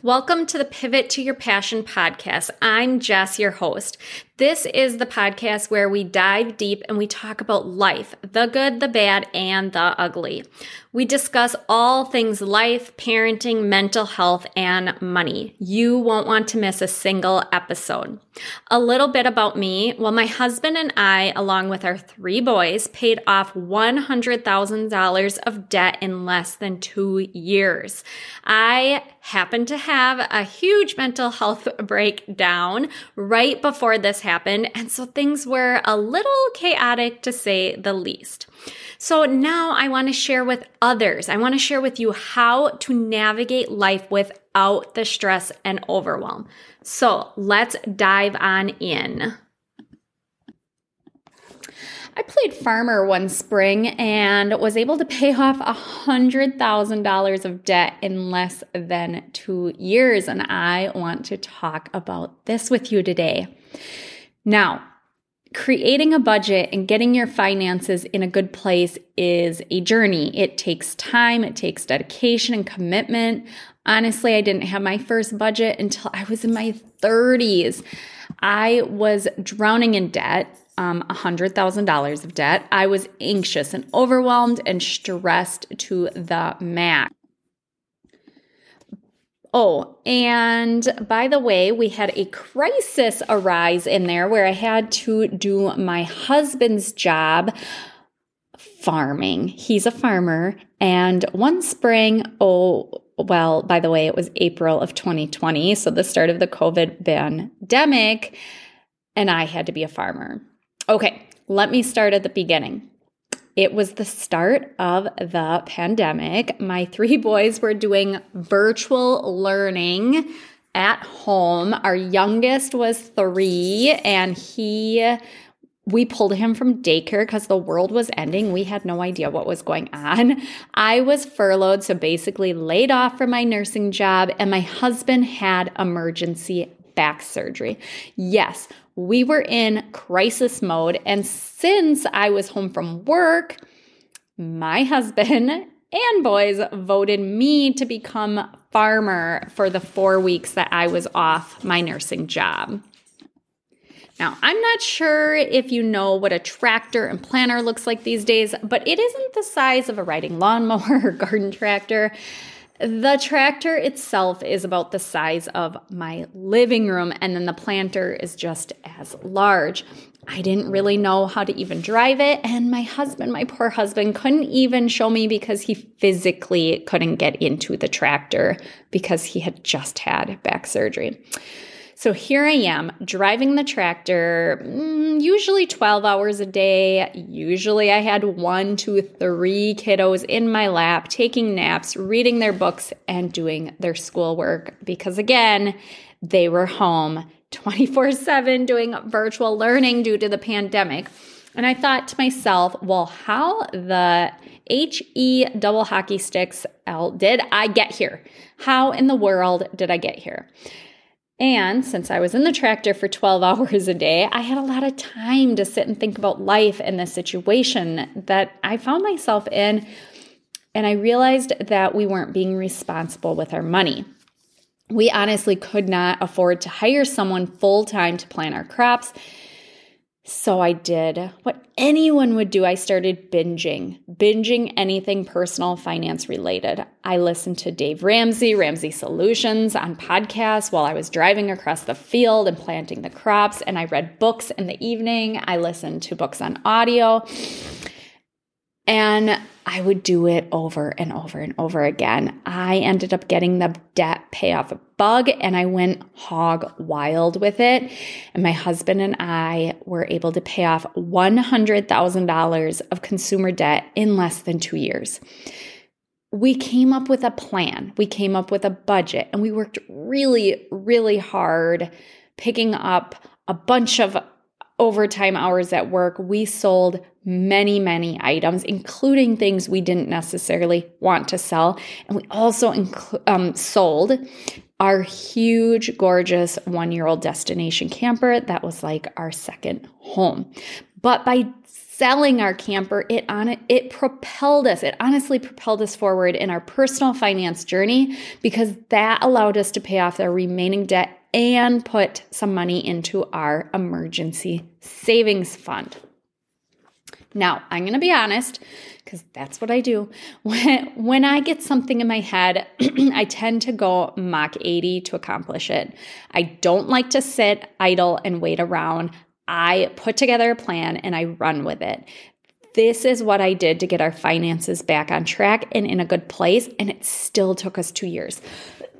Welcome to the Pivot to Your Passion podcast. I'm Jess, your host. This is the podcast where we dive deep and we talk about life the good, the bad, and the ugly. We discuss all things life, parenting, mental health, and money. You won't want to miss a single episode. A little bit about me. Well, my husband and I, along with our three boys, paid off $100,000 of debt in less than two years. I happened to have a huge mental health breakdown right before this happened. And so things were a little chaotic to say the least. So now I want to share with others, I want to share with you how to navigate life without the stress and overwhelm. So let's dive on in. I played farmer one spring and was able to pay off $100,000 of debt in less than two years. And I want to talk about this with you today. Now, creating a budget and getting your finances in a good place is a journey. It takes time, it takes dedication and commitment. Honestly, I didn't have my first budget until I was in my 30s. I was drowning in debt, um, $100,000 of debt. I was anxious and overwhelmed and stressed to the max. Oh, and by the way, we had a crisis arise in there where I had to do my husband's job farming. He's a farmer. And one spring, oh, well, by the way, it was April of 2020, so the start of the COVID pandemic, and I had to be a farmer. Okay, let me start at the beginning. It was the start of the pandemic. My three boys were doing virtual learning at home. Our youngest was three, and he we pulled him from daycare because the world was ending. We had no idea what was going on. I was furloughed, so basically laid off from my nursing job, and my husband had emergency back surgery. Yes, we were in crisis mode. And since I was home from work, my husband and boys voted me to become farmer for the four weeks that I was off my nursing job. Now, I'm not sure if you know what a tractor and planter looks like these days, but it isn't the size of a riding lawnmower or garden tractor. The tractor itself is about the size of my living room, and then the planter is just as large. I didn't really know how to even drive it, and my husband, my poor husband, couldn't even show me because he physically couldn't get into the tractor because he had just had back surgery. So here I am driving the tractor, mm, usually 12 hours a day. Usually I had one, two, three kiddos in my lap, taking naps, reading their books, and doing their schoolwork because, again, they were home 24 7 doing virtual learning due to the pandemic. And I thought to myself, well, how the HE double hockey sticks L did I get here? How in the world did I get here? And since I was in the tractor for 12 hours a day, I had a lot of time to sit and think about life and the situation that I found myself in. And I realized that we weren't being responsible with our money. We honestly could not afford to hire someone full time to plant our crops so I did what anyone would do. I started binging, binging anything personal finance related. I listened to Dave Ramsey, Ramsey Solutions on podcasts while I was driving across the field and planting the crops. And I read books in the evening. I listened to books on audio. And I would do it over and over and over again. I ended up getting the debt payoff bug and I went hog wild with it. And my husband and I were able to pay off $100,000 of consumer debt in less than two years. We came up with a plan, we came up with a budget, and we worked really, really hard picking up a bunch of overtime hours at work, we sold many, many items, including things we didn't necessarily want to sell. And we also inc- um, sold our huge, gorgeous one year old destination camper that was like our second home. But by selling our camper, it on it, it propelled us. It honestly propelled us forward in our personal finance journey because that allowed us to pay off our remaining debt and put some money into our emergency savings fund. Now, I'm going to be honest because that's what I do. When, when I get something in my head, I tend to go Mach 80 to accomplish it. I don't like to sit idle and wait around. I put together a plan and I run with it. This is what I did to get our finances back on track and in a good place, and it still took us two years.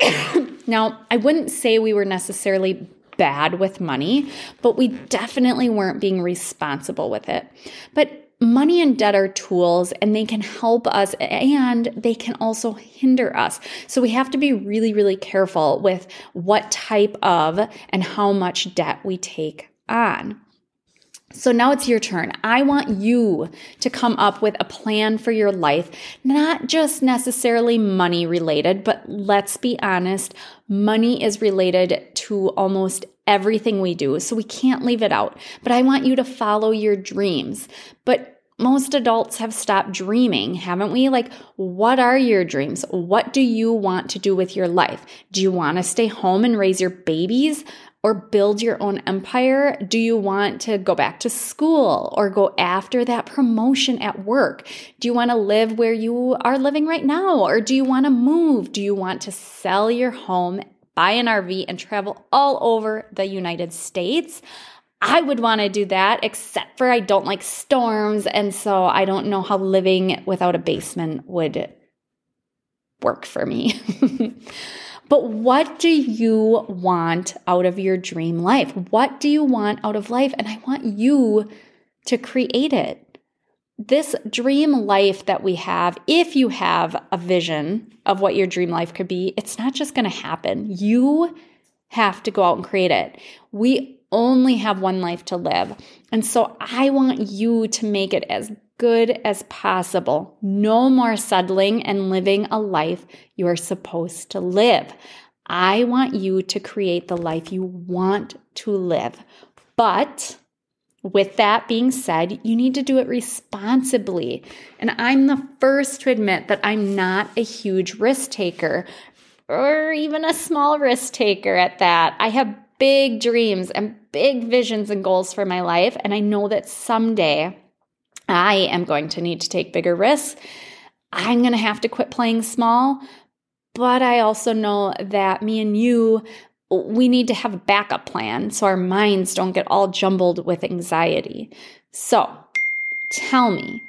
now, I wouldn't say we were necessarily bad with money, but we definitely weren't being responsible with it. But money and debt are tools and they can help us and they can also hinder us. So we have to be really, really careful with what type of and how much debt we take on. So now it's your turn. I want you to come up with a plan for your life, not just necessarily money related, but let's be honest, money is related to almost everything we do. So we can't leave it out. But I want you to follow your dreams. But most adults have stopped dreaming, haven't we? Like, what are your dreams? What do you want to do with your life? Do you want to stay home and raise your babies? Or build your own empire? Do you want to go back to school or go after that promotion at work? Do you want to live where you are living right now or do you want to move? Do you want to sell your home, buy an RV, and travel all over the United States? I would want to do that, except for I don't like storms. And so I don't know how living without a basement would work for me. But what do you want out of your dream life? What do you want out of life? And I want you to create it. This dream life that we have, if you have a vision of what your dream life could be, it's not just going to happen. You have to go out and create it. We only have one life to live. And so I want you to make it as good as possible. No more settling and living a life you're supposed to live. I want you to create the life you want to live. But with that being said, you need to do it responsibly. And I'm the first to admit that I'm not a huge risk taker or even a small risk taker at that. I have big dreams and big visions and goals for my life. And I know that someday I am going to need to take bigger risks. I'm going to have to quit playing small. But I also know that me and you, we need to have a backup plan so our minds don't get all jumbled with anxiety. So tell me,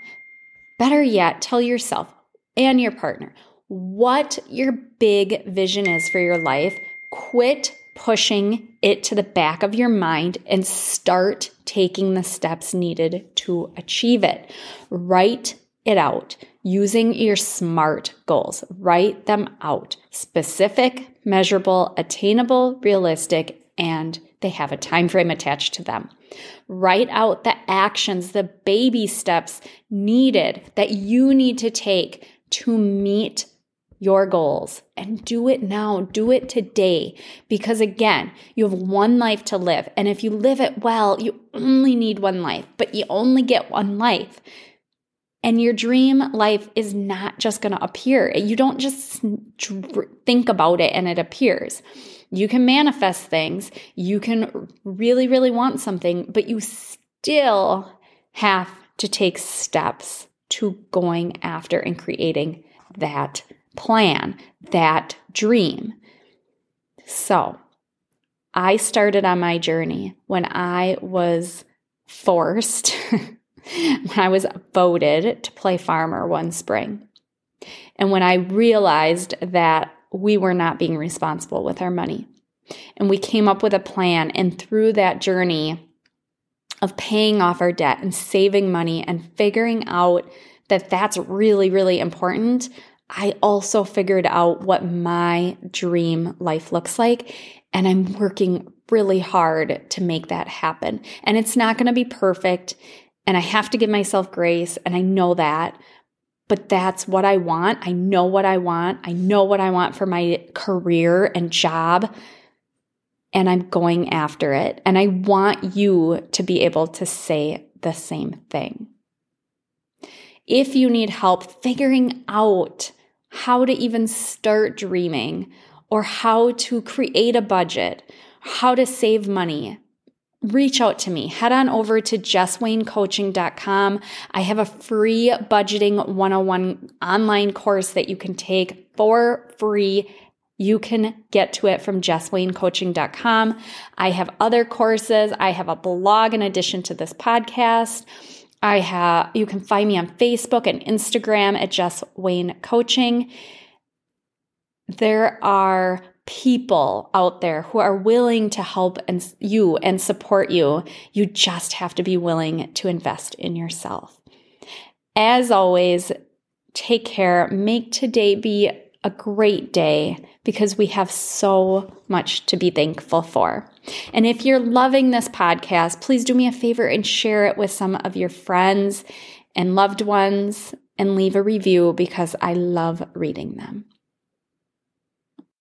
better yet, tell yourself and your partner what your big vision is for your life. Quit pushing it to the back of your mind and start taking the steps needed to achieve it. Write it out using your SMART goals. Write them out specific, measurable, attainable, realistic, and they have a time frame attached to them. Write out the actions, the baby steps needed that you need to take to meet your goals and do it now. Do it today. Because again, you have one life to live. And if you live it well, you only need one life, but you only get one life. And your dream life is not just going to appear. You don't just think about it and it appears. You can manifest things. You can really, really want something, but you still have to take steps to going after and creating that plan, that dream. So, I started on my journey when I was forced, when I was voted to play farmer one spring. And when I realized that we were not being responsible with our money. And we came up with a plan. And through that journey of paying off our debt and saving money and figuring out that that's really, really important, I also figured out what my dream life looks like. And I'm working really hard to make that happen. And it's not going to be perfect. And I have to give myself grace. And I know that. But that's what I want. I know what I want. I know what I want for my career and job. And I'm going after it. And I want you to be able to say the same thing. If you need help figuring out how to even start dreaming or how to create a budget, how to save money, reach out to me. Head on over to jesswaynecoaching.com. I have a free budgeting 101 online course that you can take for free. You can get to it from jesswaynecoaching.com. I have other courses. I have a blog in addition to this podcast. I have you can find me on Facebook and Instagram at Jess Wayne Coaching. There are people out there who are willing to help and you and support you. You just have to be willing to invest in yourself. As always, take care. Make today be a great day because we have so much to be thankful for. And if you're loving this podcast, please do me a favor and share it with some of your friends and loved ones and leave a review because I love reading them.